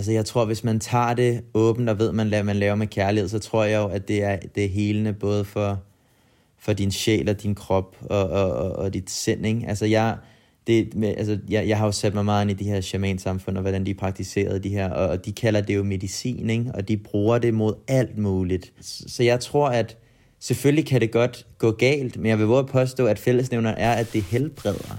Altså jeg tror, hvis man tager det åbent og ved, man man, man laver med kærlighed, så tror jeg jo, at det er, det er helende både for, for din sjæl og din krop og, og, og, og dit sind. Ikke? Altså jeg, det, med, altså, jeg, jeg har jo sat mig meget ind i de her shaman-samfund, og hvordan de praktiserede de her, og, og de kalder det jo medicin, ikke? og de bruger det mod alt muligt. Så, så jeg tror, at selvfølgelig kan det godt gå galt, men jeg vil våge at påstå, at fællesnævner er, at det helbreder.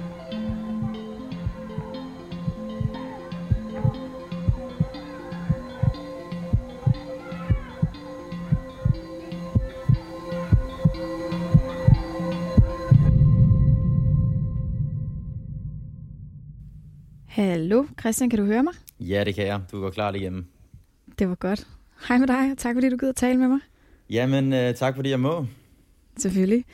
Christian, kan du høre mig? Ja, det kan jeg. Du går klart igennem. Det var godt. Hej med dig, og tak fordi du gider tale med mig. Jamen, uh, tak fordi jeg må. Selvfølgelig.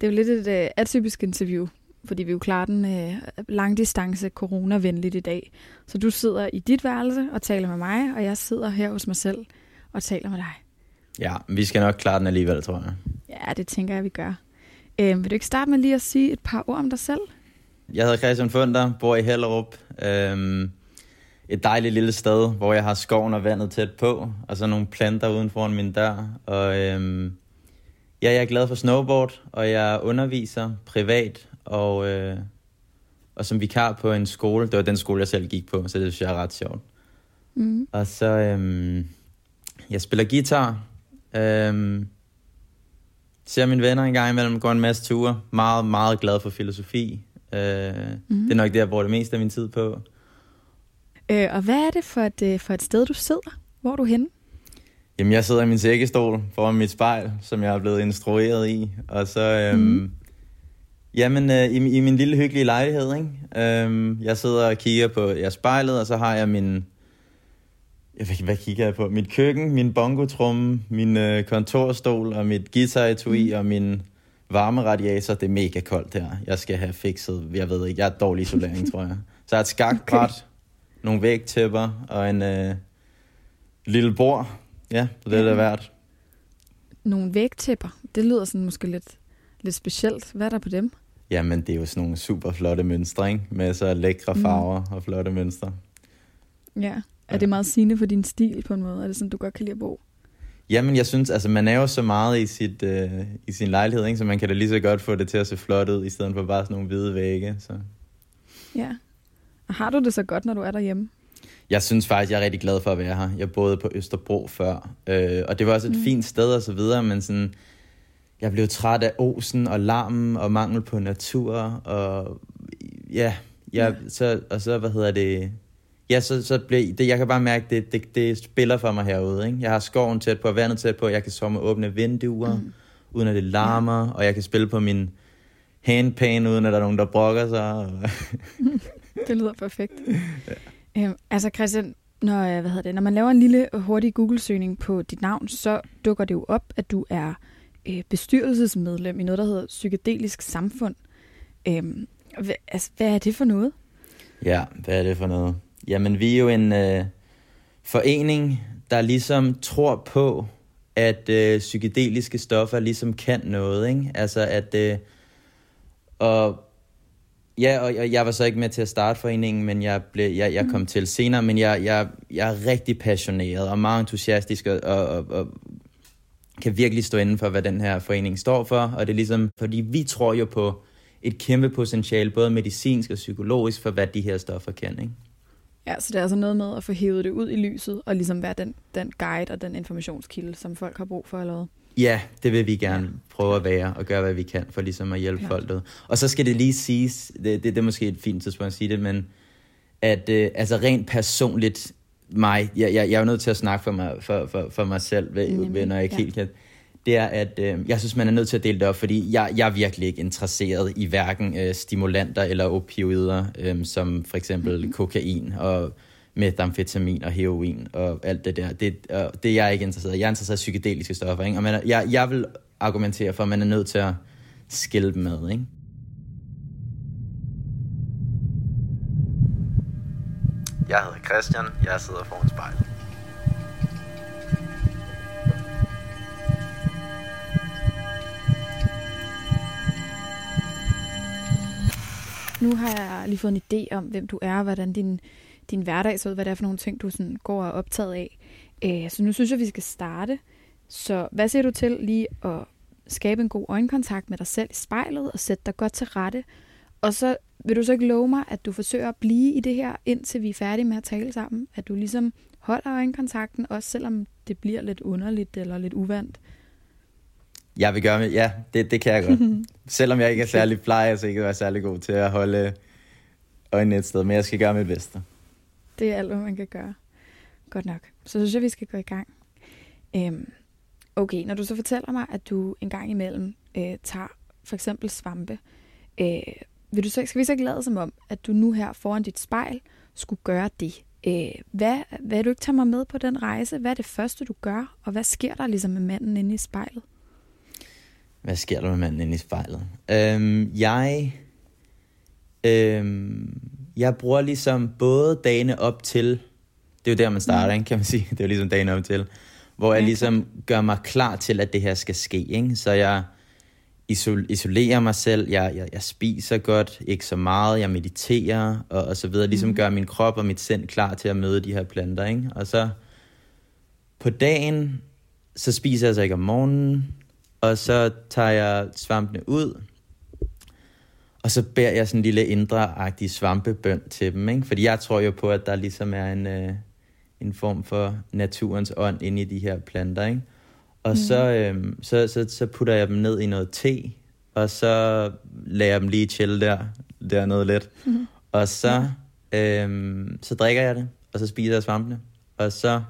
Det er jo lidt et uh, atypisk interview, fordi vi jo klarer den uh, langdistance corona-venligt i dag. Så du sidder i dit værelse og taler med mig, og jeg sidder her hos mig selv og taler med dig. Ja, vi skal nok klare den alligevel, tror jeg. Ja, det tænker jeg, vi gør. Uh, vil du ikke starte med lige at sige et par ord om dig selv? Jeg hedder Christian Funder, bor i Hellerup. Øhm, et dejligt lille sted, hvor jeg har skoven og vandet tæt på, og så nogle planter uden foran min dør. Og øhm, ja, jeg er glad for snowboard, og jeg underviser privat og, øh, og som vikar på en skole. Det var den skole, jeg selv gik på, så det synes jeg er ret sjovt. Mm. Og så, øhm, jeg spiller guitar. Øhm, ser mine venner en gang imellem, går en masse ture. Meget, meget glad for filosofi. Øh, mm. Det er nok det, jeg bruger det meste af min tid på. Øh, og hvad er det for et, øh, for et sted, du sidder? Hvor er du henne? Jamen, jeg sidder i min sækkestol foran mit spejl, som jeg er blevet instrueret i. Og så, øhm, mm. jamen, øh, i, i min lille hyggelige lejlighed, ikke? Øhm, jeg sidder og kigger på jeg spejlet, og så har jeg min... Jeg ved, hvad kigger jeg på? Mit køkken, min bongotrumme, min øh, kontorstol og mit guitar-etui mm. og min varmeradiator, det er mega koldt her. Jeg skal have fikset, jeg ved ikke, jeg er dårlig isolering, tror jeg. Så jeg har et skakbræt, okay. nogle vægtæpper og en øh, lille bord. Ja, det er det værd. Nogle vægtæpper, det lyder sådan måske lidt, lidt specielt. Hvad er der på dem? Jamen, det er jo sådan nogle super flotte mønstre, ikke? Med så lækre mm. farver mm. og flotte mønstre. Ja. Er det meget sigende for din stil på en måde? Er det sådan, du godt kan lide at bo? Jamen, jeg synes, altså man er jo så meget i, sit, øh, i sin lejlighed, ikke? så man kan da lige så godt få det til at se flot ud, i stedet for bare sådan nogle hvide vægge. Så. Ja. Og har du det så godt, når du er derhjemme? Jeg synes faktisk, jeg er rigtig glad for at være her. Jeg boede på Østerbro før, øh, og det var også et mm. fint sted og så videre, men sådan, jeg blev træt af osen og larmen og mangel på natur, og ja, jeg, ja. Så, og så, hvad hedder det, ja, så, så bliver det, jeg kan bare mærke, det, det, det spiller for mig herude. Ikke? Jeg har skoven tæt på, vandet tæt på, jeg kan sove med åbne vinduer, mm. uden at det larmer, ja. og jeg kan spille på min handpan, uden at der er nogen, der brokker sig. det lyder perfekt. ja. øhm, altså Christian, når, øh, hvad hedder det, når man laver en lille hurtig Google-søgning på dit navn, så dukker det jo op, at du er øh, bestyrelsesmedlem i noget, der hedder Psykedelisk Samfund. Øhm, hvad, altså, hvad er det for noget? Ja, hvad er det for noget? Jamen, vi er jo en øh, forening, der ligesom tror på, at øh, psykedeliske stoffer ligesom kan noget, ikke? Altså, at... Øh, og Ja, og jeg var så ikke med til at starte foreningen, men jeg, blev, jeg, jeg kom mm. til senere, men jeg, jeg, jeg er rigtig passioneret og meget entusiastisk og, og, og, og kan virkelig stå inden for, hvad den her forening står for. Og det er ligesom, fordi vi tror jo på et kæmpe potentiale, både medicinsk og psykologisk, for hvad de her stoffer kan, ikke? Ja, så det er altså noget med at få hævet det ud i lyset, og ligesom være den, den guide og den informationskilde, som folk har brug for allerede. Ja, det vil vi gerne ja. prøve at være, og gøre, hvad vi kan, for ligesom at hjælpe ja. folk ud. Og så skal det lige siges, det, det, det er måske et fint tidspunkt at sige det, men at øh, altså rent personligt, mig, jeg, jeg, jeg er jo nødt til at snakke for mig, for, for, for mig selv, ved, ved, når jeg ikke ja. helt kan. Det er, at øh, jeg synes, man er nødt til at dele det op, fordi jeg, jeg er virkelig ikke interesseret i hverken øh, stimulanter eller opioider, øh, som for eksempel mm-hmm. kokain og metamfetamin og heroin og alt det der. Det, øh, det er jeg ikke interesseret i. Jeg er interesseret i psykedeliske stoffer, ikke? Og man, jeg, jeg vil argumentere for, at man er nødt til at skille dem med, ikke? Jeg hedder Christian, jeg sidder foran spejlet. Nu har jeg lige fået en idé om, hvem du er, hvordan din, din hverdag så ud, hvad det er for nogle ting, du sådan går og er optaget af. Øh, så nu synes jeg, vi skal starte. Så hvad siger du til lige at skabe en god øjenkontakt med dig selv i spejlet og sætte dig godt til rette? Og så vil du så ikke love mig, at du forsøger at blive i det her, indtil vi er færdige med at tale sammen? At du ligesom holder øjenkontakten, også selvom det bliver lidt underligt eller lidt uvandt? Jeg vil gøre med, ja, det, det kan jeg godt. Selvom jeg ikke er særlig plejer, så ikke er særlig god til at holde øjnene et sted, men jeg skal gøre mit bedste. Det er alt, hvad man kan gøre. Godt nok. Så synes jeg, vi skal gå i gang. Øhm, okay, når du så fortæller mig, at du en gang imellem øh, tager for eksempel svampe, øh, vil du så, skal vi så ikke lade som om, at du nu her foran dit spejl skulle gøre det? Øh, hvad, hvad vil du ikke tage mig med på den rejse? Hvad er det første, du gør? Og hvad sker der ligesom med manden inde i spejlet? Hvad sker der med manden inde i spejlet? Øhm, jeg, øhm, jeg bruger ligesom både dagene op til, det er jo der, man starter, mm. ikke, kan man sige. Det er jo ligesom dagene op til, hvor jeg ligesom gør mig klar til, at det her skal ske. Ikke? Så jeg isol- isolerer mig selv, jeg, jeg, jeg spiser godt, ikke så meget, jeg mediterer og, og så videre. Ligesom mm. gør min krop og mit sind klar til at møde de her planter. Ikke? Og så på dagen, så spiser jeg så ikke om morgenen, og så tager jeg svampene ud, og så bærer jeg sådan en lille indre-agtig svampebøn til dem, ikke? Fordi jeg tror jo på, at der ligesom er en, øh, en form for naturens ånd inde i de her planter, ikke? Og mm. så, øh, så, så, så putter jeg dem ned i noget te, og så lader jeg dem lige chill der, dernede lidt. Mm. Og så, øh, så drikker jeg det, og så spiser jeg svampene. Og så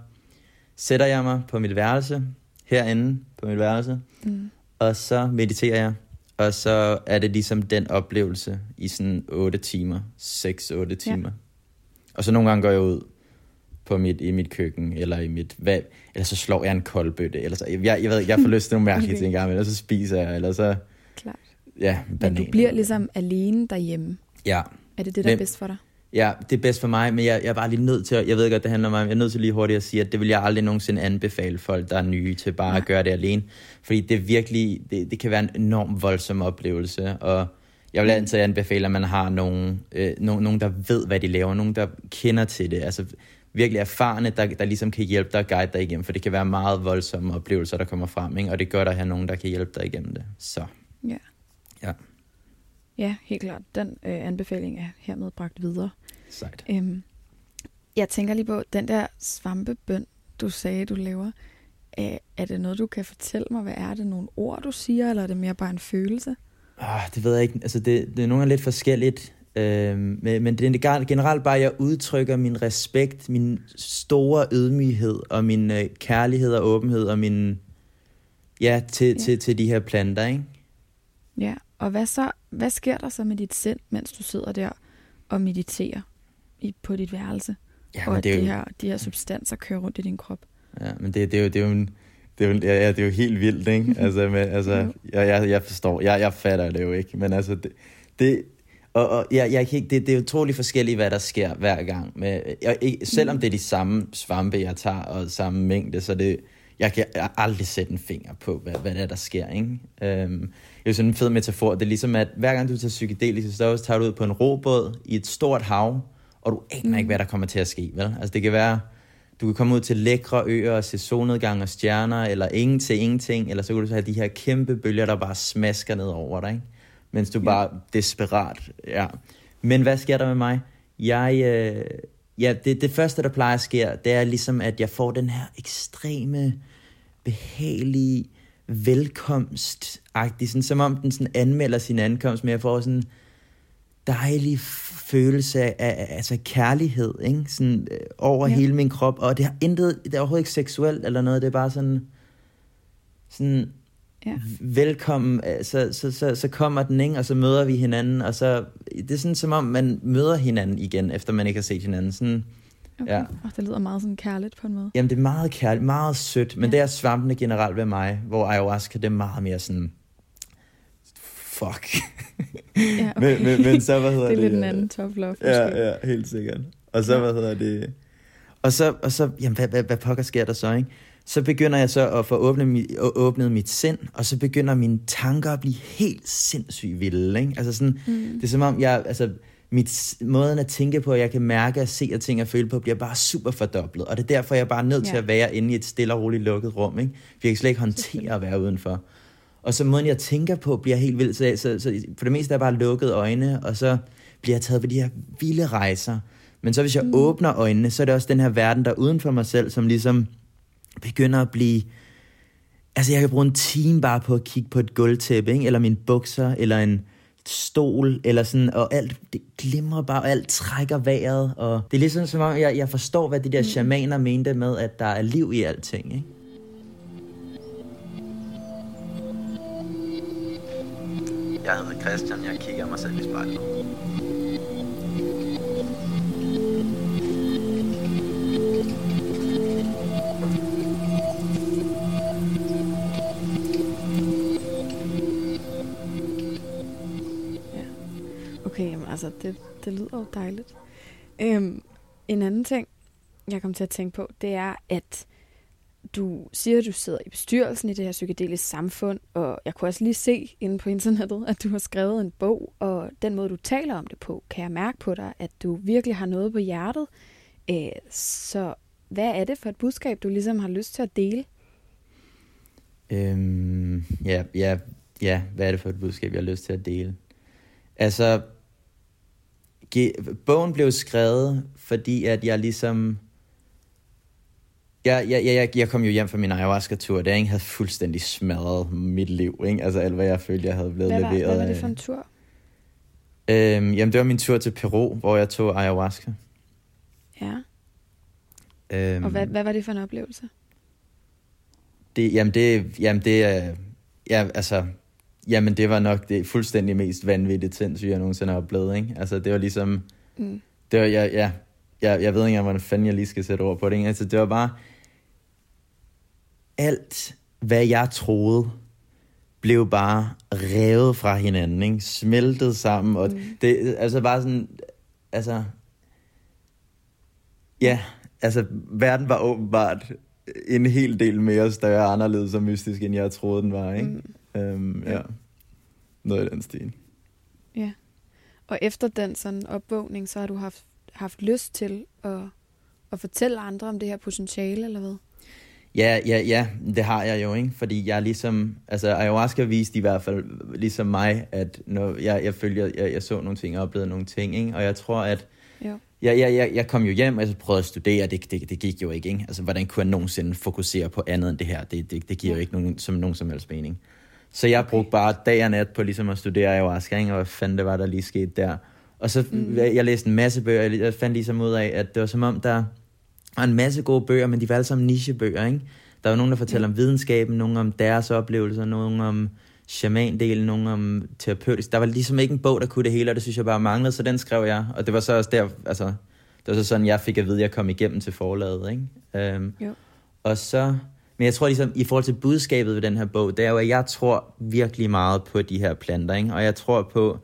sætter jeg mig på mit værelse, herinde på mit værelse, mm. og så mediterer jeg. Og så er det ligesom den oplevelse i sådan 8 timer, 6-8 timer. Ja. Og så nogle gange går jeg ud på mit, i mit køkken, eller i mit hvad, eller så slår jeg en koldbøtte, eller så, jeg, jeg ved jeg får lyst til nogle mærkelige okay. ting engang, eller så spiser jeg, eller så, Klart. ja, bananer. Men du bliver ligesom alene derhjemme. Ja. Er det det, der er bedst for dig? Ja, det er bedst for mig, men jeg, jeg er bare lige nødt til at, jeg ved godt, det handler om mig, jeg er nødt til lige hurtigt at sige, at det vil jeg aldrig nogensinde anbefale folk, der er nye til bare at gøre det alene. Fordi det virkelig, det, det kan være en enorm voldsom oplevelse, og jeg vil altid anbefale, at man har nogen, øh, nogen, nogen, der ved, hvad de laver, nogen, der kender til det, altså virkelig erfarne, der, der ligesom kan hjælpe dig og guide dig igennem, for det kan være meget voldsomme oplevelser, der kommer frem, ikke? og det gør der at have nogen, der kan hjælpe dig igennem det. Så. Ja. Ja. Ja, helt klart. Den øh, anbefaling er hermed bragt videre. Sejt. Øhm, jeg tænker lige på, den der svampebøn, du sagde, du laver, er, er det noget, du kan fortælle mig? Hvad er det? Nogle ord, du siger, eller er det mere bare en følelse? Ah, det ved jeg ikke. Altså, det, det er nogle gange lidt forskelligt. Øhm, men, men det er generelt bare, at jeg udtrykker min respekt, min store ydmyghed, og min øh, kærlighed og åbenhed, og min, ja, til, ja. Til, til de her planter, ikke? Ja, og hvad så, hvad sker der så med dit sind, mens du sidder der og mediterer i, på dit værelse? Ja, og at det er jo... de, her, de her substanser kører rundt i din krop? Ja, men det, det, er, jo, det er jo en, det er jo, ja, det er jo helt vildt, ikke? altså, med, altså jeg, jeg, jeg forstår, jeg, jeg fatter det jo ikke, men altså, det, det og, og jeg, jeg kan ikke, det, det er utrolig forskelligt, hvad der sker hver gang. Med, jeg, ikke, selvom det er de samme svampe, jeg tager, og samme mængde, så det, jeg kan aldrig sætte en finger på, hvad, hvad det er, der sker. Ikke? Øhm, det er jo sådan en fed metafor. Det er ligesom, at hver gang du tager psykedelisk så tager du ud på en robåd i et stort hav, og du aner mm. ikke, hvad der kommer til at ske. Vel? Altså det kan være, du kan komme ud til lækre øer og se solnedgang og stjerner, eller ingen til ingenting, eller så kan du så have de her kæmpe bølger, der bare smasker ned over dig. Ikke? Mens du ja. bare desperat, ja. Men hvad sker der med mig? Jeg, øh, ja, det, det første, der plejer at ske, det er ligesom, at jeg får den her ekstreme, behagelige velkomst sådan, som om den sådan anmelder sin ankomst, men jeg får sådan dejlig følelse af, af altså kærlighed, ikke? Sådan, øh, over ja. hele min krop, og det har intet, det er overhovedet ikke seksuelt eller noget, det er bare sådan, sådan Ja. velkommen, øh, så, så, så, så kommer den, ikke? og så møder vi hinanden, og så, det er sådan som om, man møder hinanden igen, efter man ikke har set hinanden. Sådan, Okay. Ja. Oh, det lyder meget sådan kærligt på en måde. jamen, det er meget kærligt, meget sødt, men Ja. det er svampene generelt ved mig, hvor ayahuasca, det er meget mere sådan, fuck. Ja, men, men, men så, hvad hedder det det? er lidt en anden top love, måske. Ja, ja, helt sikkert. Og så, Ja. hvad hedder det? Og så, og så jamen, hvad, hvad, hvad pokker sker der så, ikke? Så begynder jeg så at få åbnet, mit, åbnet mit sind, og så begynder mine tanker at blive helt sindssygt vilde, ikke? Altså sådan, Mm. det er som om, jeg, altså, mit måden at tænke på, jeg kan mærke at se og ting og føle på, bliver bare super fordoblet. Og det er derfor, jeg er bare nødt ja. til at være inde i et stille og roligt lukket rum, ikke? For jeg kan slet ikke håndtere at være udenfor. Og så måden, jeg tænker på, bliver helt vildt. Så, så, så for det meste er bare lukket øjne, og så bliver jeg taget på de her vilde rejser. Men så hvis jeg mm. åbner øjnene, så er det også den her verden, der er uden for mig selv, som ligesom begynder at blive... Altså, jeg kan bruge en time bare på at kigge på et gulvtæppe, ikke? eller mine bukser, eller en stol, eller sådan, og alt, det glimrer bare, og alt trækker vejret, og det er ligesom som om, jeg, jeg forstår, hvad de der shamaner mente med, at der er liv i alting, ikke? Jeg hedder Christian, jeg kigger mig selv i spejlet. Okay, jamen, altså, det, det lyder jo dejligt. Øhm, en anden ting, jeg kom til at tænke på, det er, at du siger, at du sidder i bestyrelsen i det her psykedeliske samfund, og jeg kunne også lige se inde på internettet, at du har skrevet en bog, og den måde, du taler om det på, kan jeg mærke på dig, at du virkelig har noget på hjertet. Øh, så hvad er det for et budskab, du ligesom har lyst til at dele? Øhm, ja, ja, ja, hvad er det for et budskab, jeg har lyst til at dele? Altså, bogen blev skrevet, fordi at jeg ligesom... Jeg, jeg, jeg, jeg kom jo hjem fra min ayahuasca-tur, der ikke havde fuldstændig smadret mit liv, ikke? Altså alt, hvad jeg følte, jeg havde blevet Hvad var, leveret. hvad var det for en tur? Øhm, jamen, det var min tur til Peru, hvor jeg tog ayahuasca. Ja, Øhm, og hvad, hvad var det for en oplevelse? Det, jamen, det, jamen, det er... Ja, altså... Jamen, det var nok det fuldstændig mest vanvittige sindssyge, jeg nogensinde har oplevet, ikke? Altså, det var ligesom... Mm. Det var, ja, ja, jeg, jeg ved ikke engang, hvordan fanden jeg lige skal sætte ord på det, ikke? Altså, det var bare... Alt, hvad jeg troede, blev bare revet fra hinanden, ikke? Smeltet sammen, og Mm. det, altså bare sådan... Altså... Ja, altså, verden var åbenbart en hel del mere større, anderledes og mystisk, end jeg troede, den var, ikke? Mm. Øhm, ja. Noget i den stil. Ja. Og efter den sådan opvågning, så har du haft, haft lyst til at, at fortælle andre om det her potentiale, eller hvad? Ja, ja, ja, det har jeg jo, ikke? Fordi jeg ligesom, altså ayahuasca viste i hvert fald, ligesom mig, at når jeg, jeg følger, jeg, jeg så nogle ting og oplevede nogle ting, ikke? Og jeg tror, at Jo. jeg, jeg, jeg, jeg kom jo hjem, og så prøvede at studere, det, det, det gik jo ikke, ikke? Altså, hvordan kunne jeg nogensinde fokusere på andet end det her? Det, det, det giver jo Ja. ikke nogen, som nogen som helst mening. Så jeg brugte bare dag og nat på ligesom at studere ayahuasca, ikke? Og hvad fanden det var, der lige skete der. Og så, mm. jeg, læste en masse bøger, jeg, jeg fandt ligesom ud af, at det var som om, der var en masse gode bøger, men de var alle sammen nichebøger, ikke? Der var nogen, der fortæller Ja. om videnskaben, nogen om deres oplevelser, nogen om shaman-delen, nogen om terapeutisk. Der var ligesom ikke en bog, der kunne det hele, og det synes jeg bare manglede, så den skrev jeg. Og det var så også der, altså, det var så sådan, jeg fik at vide, at jeg kom igennem til forlaget, ikke? Øhm, Jo. og så, men jeg tror ligesom, i forhold til budskabet ved den her bog, det er jo, at jeg tror virkelig meget på de her planter, ikke? Og jeg tror på,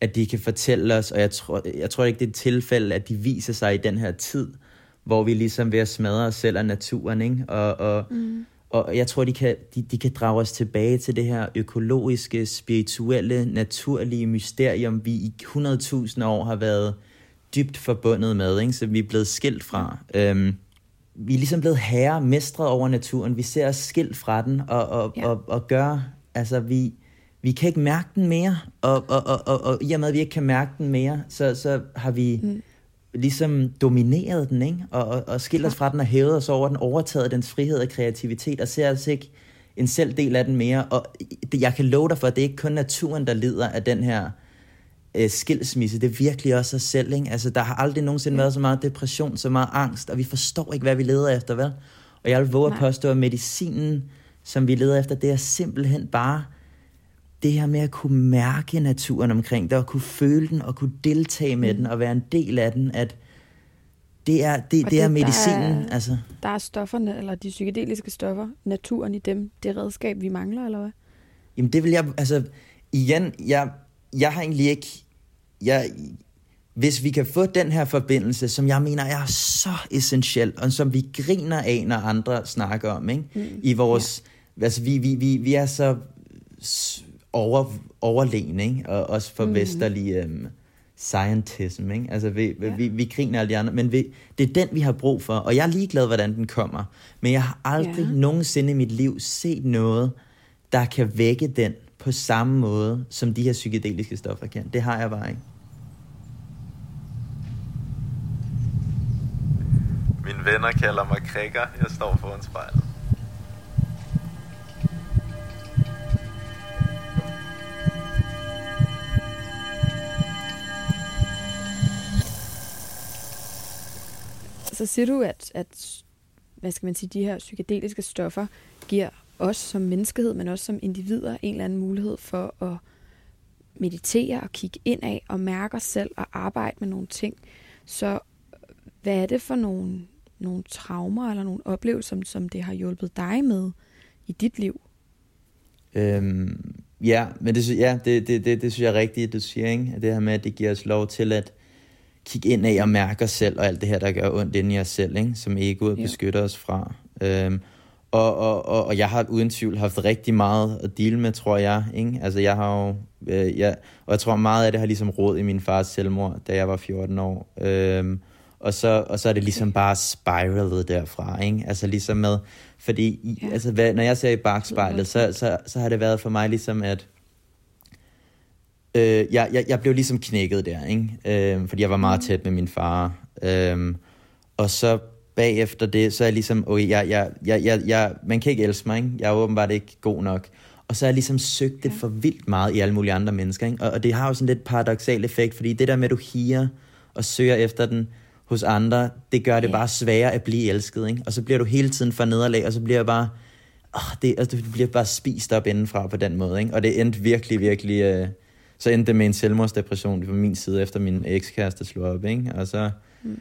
at de kan fortælle os, og jeg tror, jeg tror ikke, det er et tilfælde, at de viser sig i den her tid, hvor vi ligesom ved at smadre os selv af naturen, ikke? Og, og, Mm. og jeg tror, de kan, de, de kan drage os tilbage til det her økologiske, spirituelle, naturlige mysterium, vi i 100.000 år har været dybt forbundet med, ikke? så vi er blevet skilt fra. Øhm, vi er ligesom blevet herre, mestre over naturen. Vi ser os skilt fra den, og, og, Ja. og, og gør, altså vi, vi kan ikke mærke den mere, og, og, og, og, og i og med, at vi ikke kan mærke den mere, så, så har vi Mm. mm. ligesom domineret den, ikke? Og, og, og skilt os fra den og hævet os over den, overtaget dens frihed og kreativitet, og ser os ikke en selv del af den mere. Og det, jeg kan love dig for, at det er ikke kun naturen, der lider af den her øh, skilsmisse. Det er virkelig også os selv, ikke? Altså, der har aldrig nogensinde Ja. været så meget depression, så meget angst, og vi forstår ikke, hvad vi leder efter, vel? Og jeg vil våge at Nej. påstå, at medicinen som vi leder efter, det er simpelthen bare det her med at kunne mærke naturen omkring dig, og kunne føle den, og kunne deltage med mm. den, og være en del af den, at det er, det, det, det er medicinen. Der er, altså. der er stofferne, eller de psykedeliske stoffer, naturen i dem, det redskab, vi mangler, eller hvad? Jamen det vil jeg, altså, igen, jeg, jeg har egentlig ikke, jeg, hvis vi kan få den her forbindelse, som jeg mener er så essentiel, og som vi griner af, når andre snakker om, ikke? Mm. i vores, ja. altså vi, vi, vi, vi er så over, overlegne, ikke? og også for mm. vesterlig um, scientism. Ikke? Altså, vi, ja. vi, vi griner alle de andre, men vi, det er den, vi har brug for, og jeg er ligeglad, hvordan den kommer. Men jeg har aldrig ja. nogensinde i mit liv set noget, der kan vække den på samme måde, som de her psykedeliske stoffer kan. Det har jeg bare ikke. Mine venner kalder mig krikker. Jeg står foran spejlet. Så siger du, at, at hvad skal man sige, de her psykedeliske stoffer giver os som menneskehed, men også som individer en eller anden mulighed for at meditere og kigge ind af og mærke os selv og arbejde med nogle ting. Så hvad er det for nogle, nogle traumer eller nogle oplevelser, som det har hjulpet dig med i dit liv? Øhm, ja, men det, ja, det, det, det, det synes jeg er rigtigt, du siger, ikke? det her med, at det giver os lov til at kigge ind af og mærke os selv, og alt det her, der gør ondt inde i os selv, ikke? som egoet ja. beskytter os fra. Øhm, og, og, og, og jeg har uden tvivl haft rigtig meget at dele med, tror jeg. Ikke? Altså jeg har jo, øh, jeg, og jeg tror meget af det har ligesom råd i min fars selvmord, da jeg var 14 år. Øhm, og så, og så er det ligesom bare spiralet derfra, ikke? Altså ligesom med, fordi ja. altså, hvad, når jeg ser i bagspejlet, så, så, så har det været for mig ligesom, at øh, jeg, jeg, jeg blev ligesom knækket der, ikke? Øh, fordi jeg var meget mm. tæt med min far. Øh, og så bagefter det, så er jeg ligesom, okay, jeg, jeg, jeg, jeg, jeg, man kan ikke elske mig, ikke? jeg er åbenbart ikke god nok. Og så har jeg ligesom søgt det for vildt meget i alle mulige andre mennesker. Ikke? Og, og det har jo sådan lidt paradoxal effekt, fordi det der med, at du higer og søger efter den hos andre, det gør det ja. bare sværere at blive elsket. Ikke? Og så bliver du hele tiden for nederlag, og så bliver jeg bare, åh, det, altså, du bliver bare spist op indenfra på den måde. Ikke? Og det endte virkelig, virkelig... Øh, så endte det med en selvmordsdepression på min side, efter min ekskæreste slog op. Ikke? Og så... Mm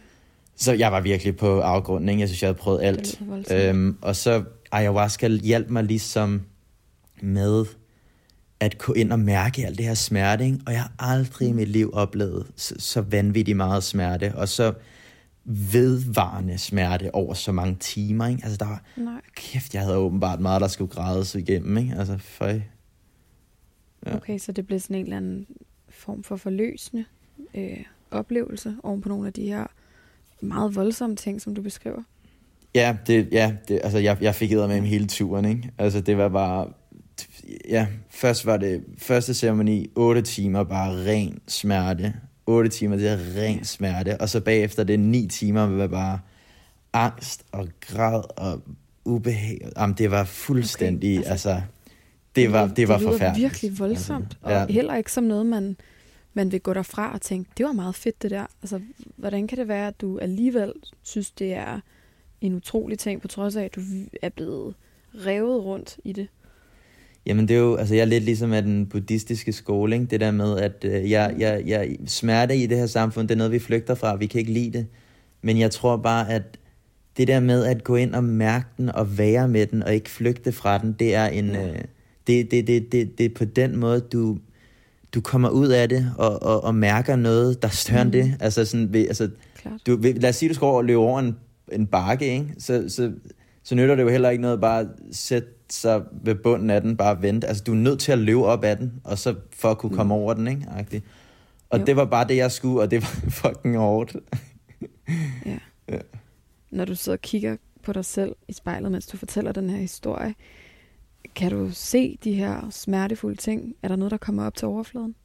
så jeg var virkelig på afgrunden, ikke? Jeg synes, jeg havde prøvet alt. Øhm, og så ayahuasca hjalp mig ligesom med at gå ind og mærke alt det her smerte, ikke? Og jeg har aldrig i mit liv oplevet så, så vanvittigt meget smerte, og så vedvarende smerte over så mange timer, ikke? Altså, der var, Nej. kæft, jeg havde åbenbart meget, der skulle grædes igennem, ikke? Altså, føj. Ja. Okay, så det blev sådan en eller anden form for forløsende øh, oplevelse oven på nogle af de her meget voldsomme ting, som du beskriver. Ja, det, ja det, altså jeg, jeg fik med hele turen, ikke? Altså det var bare, ja, først var det første ceremoni, 8 timer bare ren smerte. 8 timer, det er ren smerte. Og så bagefter det 9 timer var bare angst og græd og ubehag. Jamen, det var fuldstændig, okay, altså, altså, det var, det, det var forfærdeligt. Det var virkelig voldsomt, altså, ja. og heller ikke som noget, man man vil gå derfra og tænke, det var meget fedt det der. Altså, hvordan kan det være, at du alligevel synes, det er en utrolig ting, på trods af, at du er blevet revet rundt i det? Jamen det er jo, altså jeg er lidt ligesom af den buddhistiske skole, ikke? det der med, at øh, jeg, jeg, jeg, smerte i det her samfund, det er noget, vi flygter fra, vi kan ikke lide det. Men jeg tror bare, at det der med at gå ind og mærke den, og være med den, og ikke flygte fra den, det er en, øh, det, det, det, det, det er på den måde, du, du kommer ud af det og, og, og mærker noget, der er større mm. end det. Altså sådan, altså, du, lad os sige, du skal over og løbe over en, en bakke, ikke? Så, så, så nytter det jo heller ikke noget bare at sætte sig ved bunden af den, bare vente. Altså, du er nødt til at løbe op af den, og så for at kunne mm. komme over den, ikke? Agtig. Og jo. det var bare det, jeg skulle, og det var fucking hårdt. ja. ja. Når du sidder og kigger på dig selv i spejlet, mens du fortæller den her historie, kan du se de her smertefulde ting? Er der noget, der kommer op til overfladen?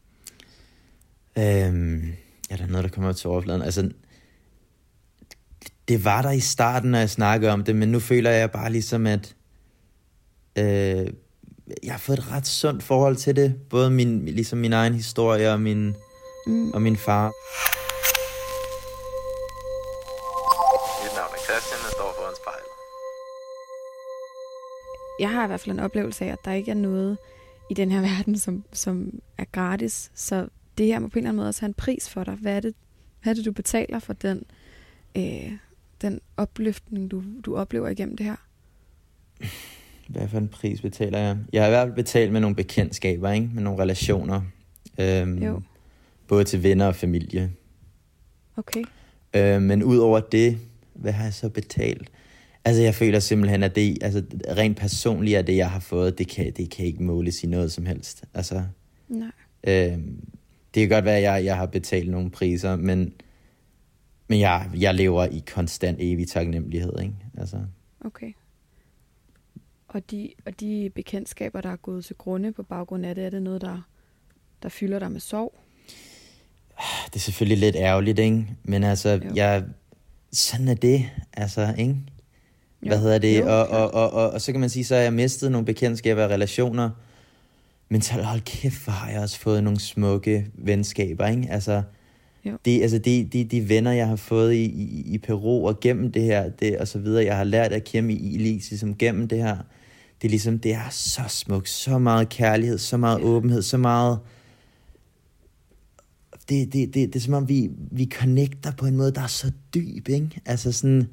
Øhm, er der noget, der kommer op til overfladen? Altså, det var der i starten, når jeg snakkede om det, men nu føler jeg bare ligesom, at øh, jeg har fået et ret sundt forhold til det. Både min, ligesom min egen historie og min, mm. og min far. Jeg har i hvert fald en oplevelse af, at der ikke er noget i den her verden, som, som er gratis. Så det her må på en eller anden måde også have en pris for dig. Hvad er det, hvad er det du betaler for den, øh, den opløftning, du, du oplever igennem det her? Hvad for en pris betaler jeg? Jeg har i hvert fald betalt med nogle bekendtskaber, ikke? med nogle relationer. Øhm, Jo. Både til venner og familie. Okay. Øh, men udover det, hvad har jeg så betalt? Altså, jeg føler simpelthen, at det, altså, rent personligt er det, jeg har fået, det kan, det kan ikke måles i noget som helst. Altså, Nej. øh, det kan godt være, at jeg, jeg har betalt nogle priser, men, men jeg, jeg lever i konstant evig taknemmelighed, ikke? Altså, Okay. Og de, og de bekendtskaber, der er gået til grunde på baggrund af det, er det noget, der, der fylder dig med sorg? det er selvfølgelig lidt ærgerligt, ikke? Men altså, Jo. jeg, sådan er det, altså, ikke? Hvad hedder det? Jo, og, og, og, og, og så kan man sige, så har jeg mistet nogle bekendtskaber og relationer. Men så hold kæft, hvor har jeg også fået nogle smukke venskaber, ikke? Altså, Jo. de, altså de, de, de venner, jeg har fået i, i, i Peru og gennem det her, det, og så videre, jeg har lært at kende i Elise, ligesom gennem det her, det er ligesom, det er så smukt, så meget kærlighed, så meget Ja. åbenhed, så meget... Det, det, det, det er som om, vi, vi connecter på en måde, der er så dyb, ikke? Altså sådan...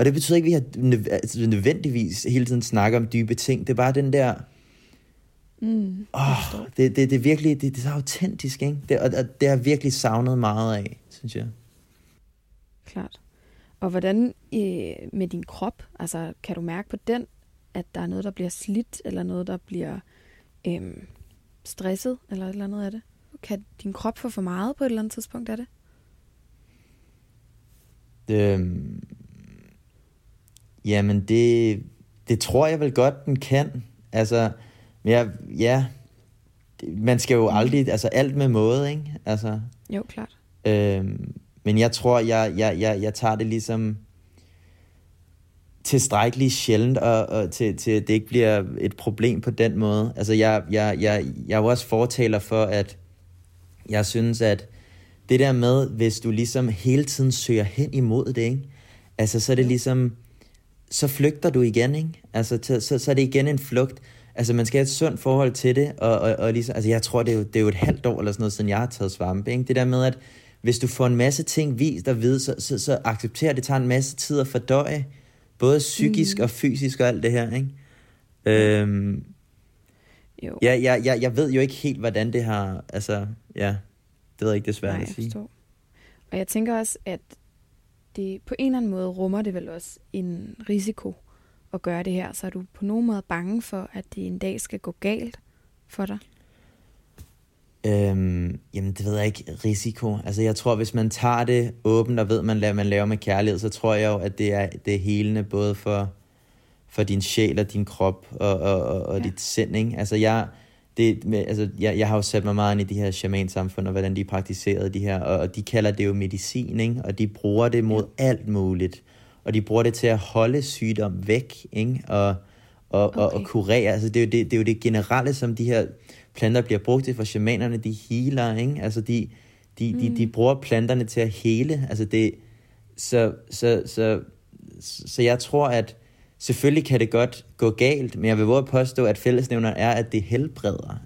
Og det betyder ikke, at vi har altså nødvendigvis hele tiden snakker om dybe ting. Det er bare den der... Mm, oh, det, det, det er virkelig, det, det er så autentisk, ikke? Det, og, og det har virkelig savnet meget af, synes jeg. klart. Og hvordan øh, med din krop? Altså, kan du mærke på den, at der er noget, der bliver slidt, eller noget, der bliver øh, stresset, eller et eller andet af det? Kan din krop få for meget på et eller andet tidspunkt af det? Øhm, jamen, det, det tror jeg vel godt, den kan. Altså, ja, det, man skal jo aldrig, altså alt med måde, ikke? Altså, Jo, klart. øhm, men jeg tror, jeg, jeg, jeg, jeg tager det ligesom tilstrækkeligt sjældent, og, og til, til det ikke bliver et problem på den måde. Altså, jeg, jeg, jeg, jeg er jo også fortaler for, at jeg synes, at det der med, hvis du ligesom hele tiden søger hen imod det, ikke? Altså, så er det ligesom, så flygter du igen, ikke? Altså, så, så, så er det igen en flugt. Altså, man skal have et sundt forhold til det, og, og, og ligesom, altså, jeg tror, det er, jo, det er jo et halvt år eller sådan noget, siden jeg har taget svampe, ikke? Det der med, at hvis du får en masse ting vist og ved, så, så, så accepter, at det tager en masse tid at fordøje, både psykisk mm. og fysisk og alt det her, ikke? Øhm, Jo. ja, jeg, jeg, jeg ved jo ikke helt, hvordan det har, altså, ja, det ved jeg ikke, det svært Nej, at jeg sige. forstår. Og jeg tænker også, at det på en eller anden måde rummer det vel også en risiko at gøre det her. Så er du på nogen måde bange for, at det en dag skal gå galt for dig? Øhm, jamen, det ved jeg ikke. Risiko. Altså, jeg tror, hvis man tager det åbent og ved, man laver, man laver med kærlighed, så tror jeg jo, at det er, det er helende både for, for din sjæl og din krop og, og, og, og Ja. dit sind, ikke? Altså, jeg, det, med, altså, jeg, jeg har jo sat mig meget ind i de her shamansamfund, og hvordan de praktiserede de her, og, og de kalder det jo medicin, ikke? Og de bruger det mod alt muligt. Og de bruger det til at holde sygdom væk, ikke? Og, og, okay. og, og kurere. Altså, det er, jo det, det er jo det generelle, som de her planter bliver brugt til for shamanerne. De healer, ikke? Altså, de, de, de, de bruger planterne til at hele. Altså, det, så, så, så, så jeg tror, at selvfølgelig kan det godt gå galt, men jeg vil våge at påstå, at fællesnævner er, at det helbreder.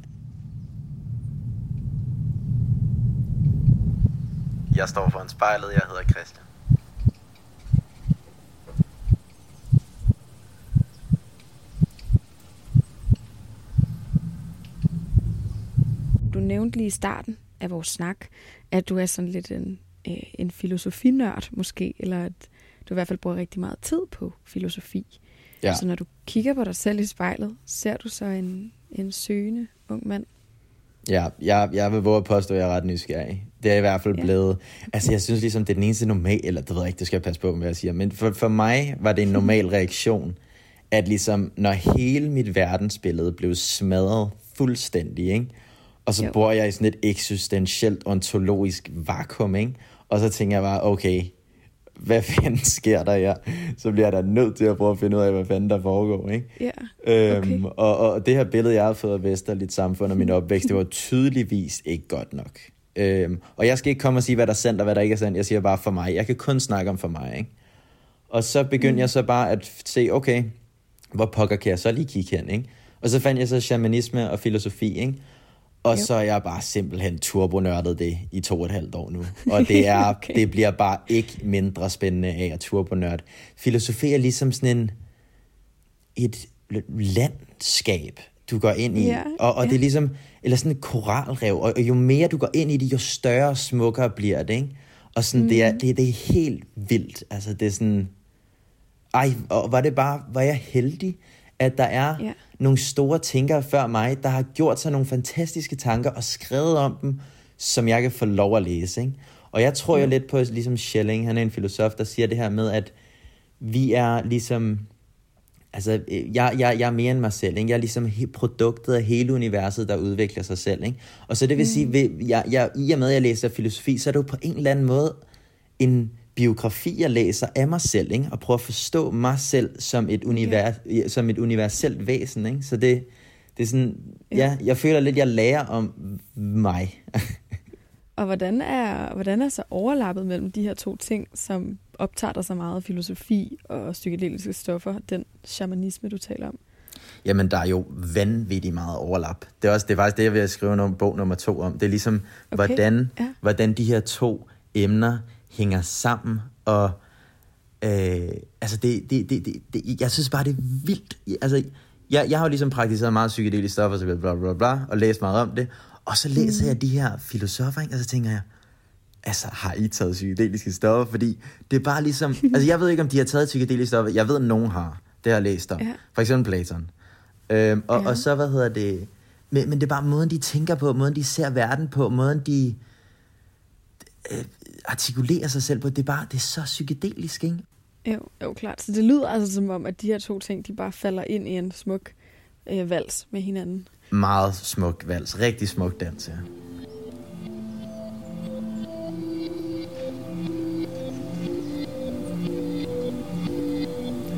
Jeg står foran spejlet, jeg hedder Christian. Du nævnte lige i starten af vores snak, at du er sådan lidt en, øh, en filosofinørd måske, eller at du i hvert fald bruger rigtig meget tid på filosofi. Ja. Så når du kigger på dig selv i spejlet, ser du så en, en søgende ung mand? Ja, jeg, jeg vil våge at påstå, at jeg er ret nysgerrig. Det er i hvert fald Ja. blevet... Altså, jeg synes ligesom, det er den eneste normal... Eller det ved jeg ikke, det skal jeg passe på, hvad jeg siger. Men for, for mig var det en normal reaktion, at ligesom, når hele mit verdensbillede blev smadret fuldstændig, ikke? Og så Jo. bor jeg i sådan et eksistentielt ontologisk vakuum, ikke? Og så tænker jeg bare, okay, hvad fanden sker der her? Så bliver jeg da nødt til at prøve at finde ud af, hvad fanden der foregår, ikke? Ja, Øhm, og, og det her billede, jeg har fået af Vesterligt Samfund og min opvækst, det var tydeligvis ikke godt nok. Øhm, og jeg skal ikke komme og sige, hvad der er sandt og hvad der ikke er sandt. Jeg siger bare for mig. Jeg kan kun snakke om for mig, ikke? Og så begyndte mm. jeg så bare at se, okay, hvor pokker kan jeg så lige kigge hen, ikke? Og så fandt jeg så shamanisme og filosofi, ikke? Og jo. så er jeg bare simpelthen turbonørdet det i to og et halvt år nu. Og det, er, okay. det bliver bare ikke mindre spændende af at turbonørde. Filosofi er ligesom sådan en, et landskab, du går ind i. Ja, og, og ja. det er ligesom, eller sådan et koralrev. Og, og jo mere du går ind i det, jo større og smukkere bliver det, ikke? Og sådan, mm. det, er, mhm. det, det er helt vildt. Altså, det er sådan... Ej, og var det bare, var jeg heldig, at der er ja. nogle store tænkere før mig, der har gjort sig nogle fantastiske tanker og skrevet om dem, som jeg kan få lov at læse. Ikke? Og jeg tror jo lidt på, ligesom Schelling, han er en filosof, der siger det her med, at vi er ligesom, altså jeg, jeg, jeg er mere end mig selv, ikke? jeg er ligesom produktet af hele universet, der udvikler sig selv. Ikke? Og så det vil mm. sige, jeg, jeg, i og med at jeg læser filosofi, så er det jo på en eller anden måde en biografi, jeg læser af mig selv, ikke? og prøver at forstå mig selv som et, univers, yeah. som et universelt væsen. Ikke? Så det, det er sådan, yeah. ja, jeg føler lidt, jeg lærer om mig. og hvordan er, hvordan er så overlappet mellem de her to ting, som optager dig så meget filosofi og psykedeliske stoffer, den shamanisme, du taler om? Jamen, der er jo vanvittigt meget overlap. Det er, også, det er faktisk det, jeg vil skrive en bog nummer to om. Det er ligesom, okay. hvordan, ja. hvordan de her to emner hænger sammen, og øh, altså det, det, det, det, det, jeg synes bare, det er vildt. Altså, jeg, jeg har jo ligesom praktiseret meget psykedelisk stof, og så bla, bla, bla, og læst meget om det, og så læser mm. jeg de her filosofer, ikke? og så tænker jeg, altså har I taget psykedeliske stoffer? Fordi det er bare ligesom, altså jeg ved ikke, om de har taget psykedeliske stoffer, jeg ved, at nogen har, det har jeg læst om. Ja. For eksempel Platon. Øhm, og, ja. og så, hvad hedder det, men, men det er bare måden, de tænker på, måden, de ser verden på, måden, de, øh, artikulere sig selv på. Det er bare, det er så psykedelisk, ikke? Jo, jo, klart. Så det lyder altså som om, at de her to ting, de bare falder ind i en smuk øh, vals med hinanden. Meget smuk vals. Rigtig smuk dans, ja.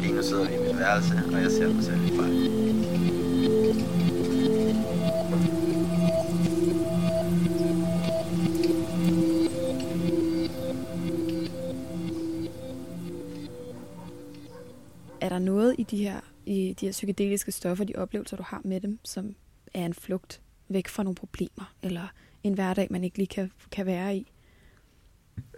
Lige nu sidder vi i mit værelse, og jeg ser mig selv i her psykedeliske stoffer, de oplevelser, du har med dem, som er en flugt væk fra nogle problemer, eller en hverdag, man ikke lige kan, kan være i?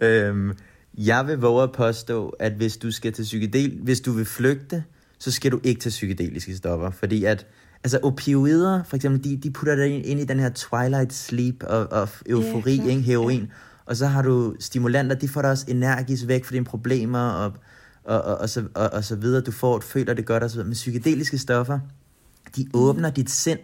Øhm, jeg vil våge at påstå, at hvis du skal til psykedel, hvis du vil flygte, så skal du ikke til psykedeliske stoffer, fordi at altså opioider, for eksempel, de, de putter dig ind, ind i den her twilight sleep og, og eufori, ja, ikke, heroin, ja. og så har du stimulanter, de får dig også energisk væk fra dine problemer, og og, og, og, så, og, og så videre. Du får, føler det godt, og så videre. Men psykedeliske stoffer, de åbner dit sind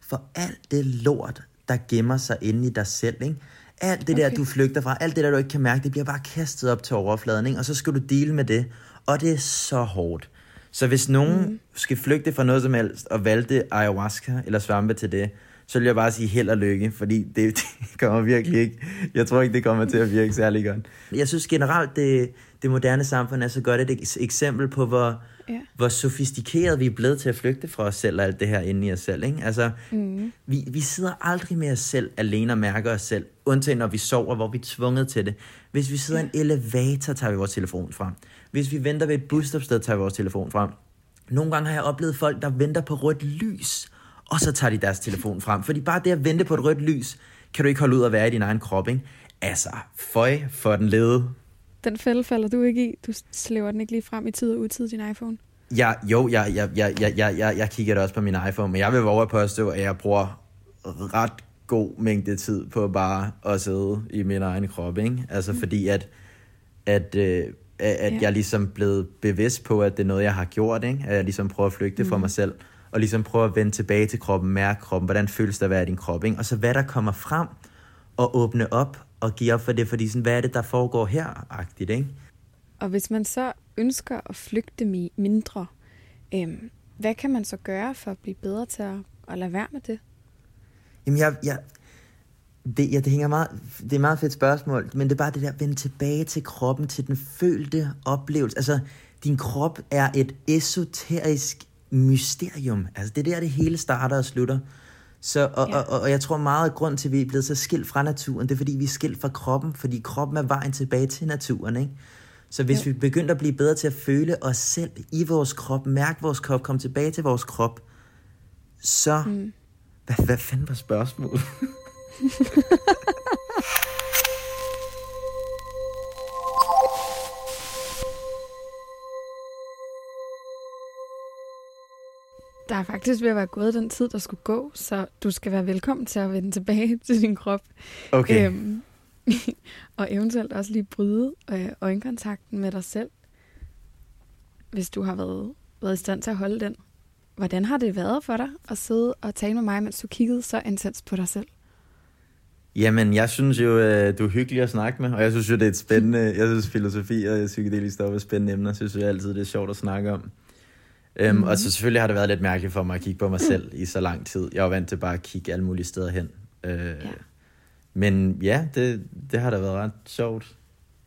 for alt det lort, der gemmer sig inde i dig selv, ikke? Alt det okay. der, du flygter fra, alt det der, du ikke kan mærke, det bliver bare kastet op til overfladen, ikke? Og så skal du dele med det. Og det er så hårdt. Så hvis nogen mm. skal flygte fra noget som helst, og valgte ayahuasca eller svampe til det, så vil jeg bare sige held og lykke, fordi det, det kommer virkelig ikke, jeg tror ikke, det kommer til at virke særlig godt. Jeg synes generelt, det, det moderne samfund er så godt et eksempel på, hvor, ja. hvor sofistikeret vi er blevet til at flygte fra os selv og alt det her inde i os selv. Ikke? Altså, mm. vi, vi sidder aldrig med os selv alene og mærker os selv, undtagen når vi sover, hvor vi er tvunget til det. Hvis vi sidder ja. i en elevator, tager vi vores telefon frem. Hvis vi venter ved et busstopsted, tager vi vores telefon frem. Nogle gange har jeg oplevet folk, der venter på rødt lys, og så tager de deres telefon frem. Fordi bare det at vente på et rødt lys, kan du ikke holde ud at være i din egen krop, ikke? Altså, føj for den lede. Den fælde falder du ikke i? Du slæver den ikke lige frem i tid og udtid, din iPhone? Ja, jo, jeg, jeg, jeg, jeg, jeg, jeg, jeg kigger da også på min iPhone, men jeg vil våge at påstå, at jeg bruger ret god mængde tid på bare at sidde i min egen krop, ikke? Altså mm. fordi at, at, øh, at ja. jeg ligesom blevet bevidst på, at det er noget, jeg har gjort, ikke? At jeg ligesom prøver at flygte mm. fra mig selv og ligesom prøve at vende tilbage til kroppen, mærke kroppen, hvordan føles det at være i din krop, ikke? og så hvad der kommer frem, og åbne op og give op for det, fordi sådan, hvad er det, der foregår her, agtigt, ikke? Og hvis man så ønsker at flygte mindre, øhm, hvad kan man så gøre for at blive bedre til at, at lade være med det? Jamen, jeg, jeg, det, ja, det, hænger meget, det er et meget fedt spørgsmål, men det er bare det der, vende tilbage til kroppen, til den følte oplevelse. Altså, din krop er et esoterisk mysterium. Altså det er der, det hele starter og slutter. Så, og, ja. og, og, og jeg tror meget af grund til, at vi er blevet så skilt fra naturen, det er fordi, vi er skilt fra kroppen, fordi kroppen er vejen tilbage til naturen. Ikke? Så hvis ja. vi begyndte at blive bedre til at føle os selv i vores krop, mærke vores krop, komme tilbage til vores krop, så... Mm. Hvad, hvad fanden var spørgsmålet? er faktisk ved at være gået den tid, der skulle gå, så du skal være velkommen til at vende tilbage til din krop. Okay. Øhm, og eventuelt også lige bryde øh, øjenkontakten med dig selv, hvis du har været, været i stand til at holde den. Hvordan har det været for dig at sidde og tale med mig, mens du kiggede så intens på dig selv? Jamen, jeg synes jo, øh, du er hyggelig at snakke med, og jeg synes jo, det er et spændende, jeg synes filosofi og psykedelisk stof er spændende emner, jeg synes jo altid, det er sjovt at snakke om. Øhm, mm-hmm. Og så selvfølgelig har det været lidt mærkeligt for mig at kigge på mig selv i så lang tid. Jeg var vant til bare at kigge alle mulige steder hen. Øh, ja. Men ja, det, det har da været ret sjovt.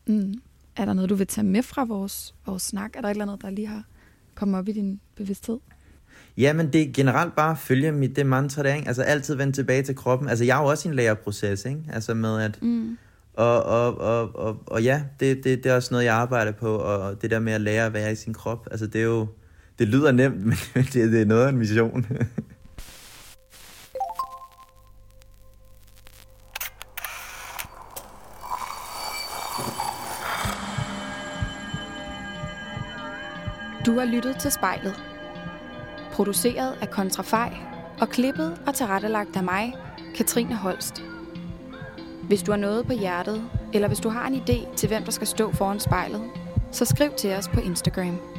Mm. Er der noget, du vil tage med fra vores, vores snak? Er der et eller andet, der lige har kommet op i din bevidsthed? Ja, men det er generelt bare at følge mit det mantra der, ikke? Altså altid vende tilbage til kroppen. Altså jeg er jo også i en læreproces, ikke? Altså med at... Mm. Og, og, og, og, og ja, det, det, det er også noget, jeg arbejder på, og det der med at lære at være i sin krop, altså det er jo... Det lyder nemt, men det, det er noget af en mission. Du har lyttet til spejlet. Produceret af Kontrafej og klippet og tilrettelagt af mig, Katrine Holst. Hvis du har noget på hjertet, eller hvis du har en idé til, hvem der skal stå foran spejlet, så skriv til os på Instagram.